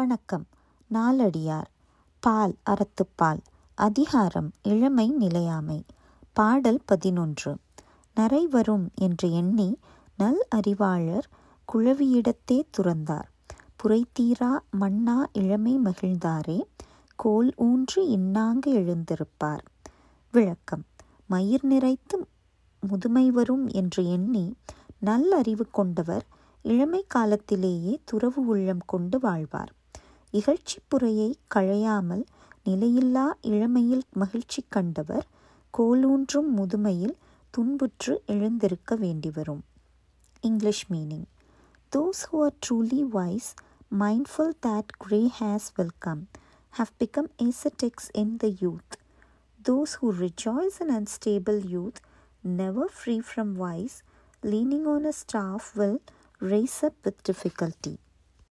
வணக்கம். நாலடியார் பால் அறத்துப்பால் அதிகாரம் இளமை நிலையாமை. பாடல் பதினொன்று. நரை வரும் என்று எண்ணி நல் அறிவாளர் குழவியிடத்தே துறந்தார். புரைத்தீரா மன்னா இளமை மகிழ்ந்தாரே. கோல் ஊன்று இன்னாங்கு எழுந்திருப்பார். விளக்கம். மயிர் நிறைத்து முதுமை வரும் என்று எண்ணி நல் அறிவு கொண்டவர் இளமை காலத்திலேயே துறவு உள்ளம் கொண்டு வாழ்வார். இகழ்ச்சி புறையை களையாமல் நிலையில்லா இளமையில் மகிழ்ச்சி கண்டவர் கோலூன்றும் முதுமையில் துன்புற்று எழுந்திருக்க வேண்டி வரும் English meaning those who are truly wise mindful that grey hairs will come have become ascetics in the youth those who rejoice in unstable youth never free from vice leaning on a staff will raise up with difficulty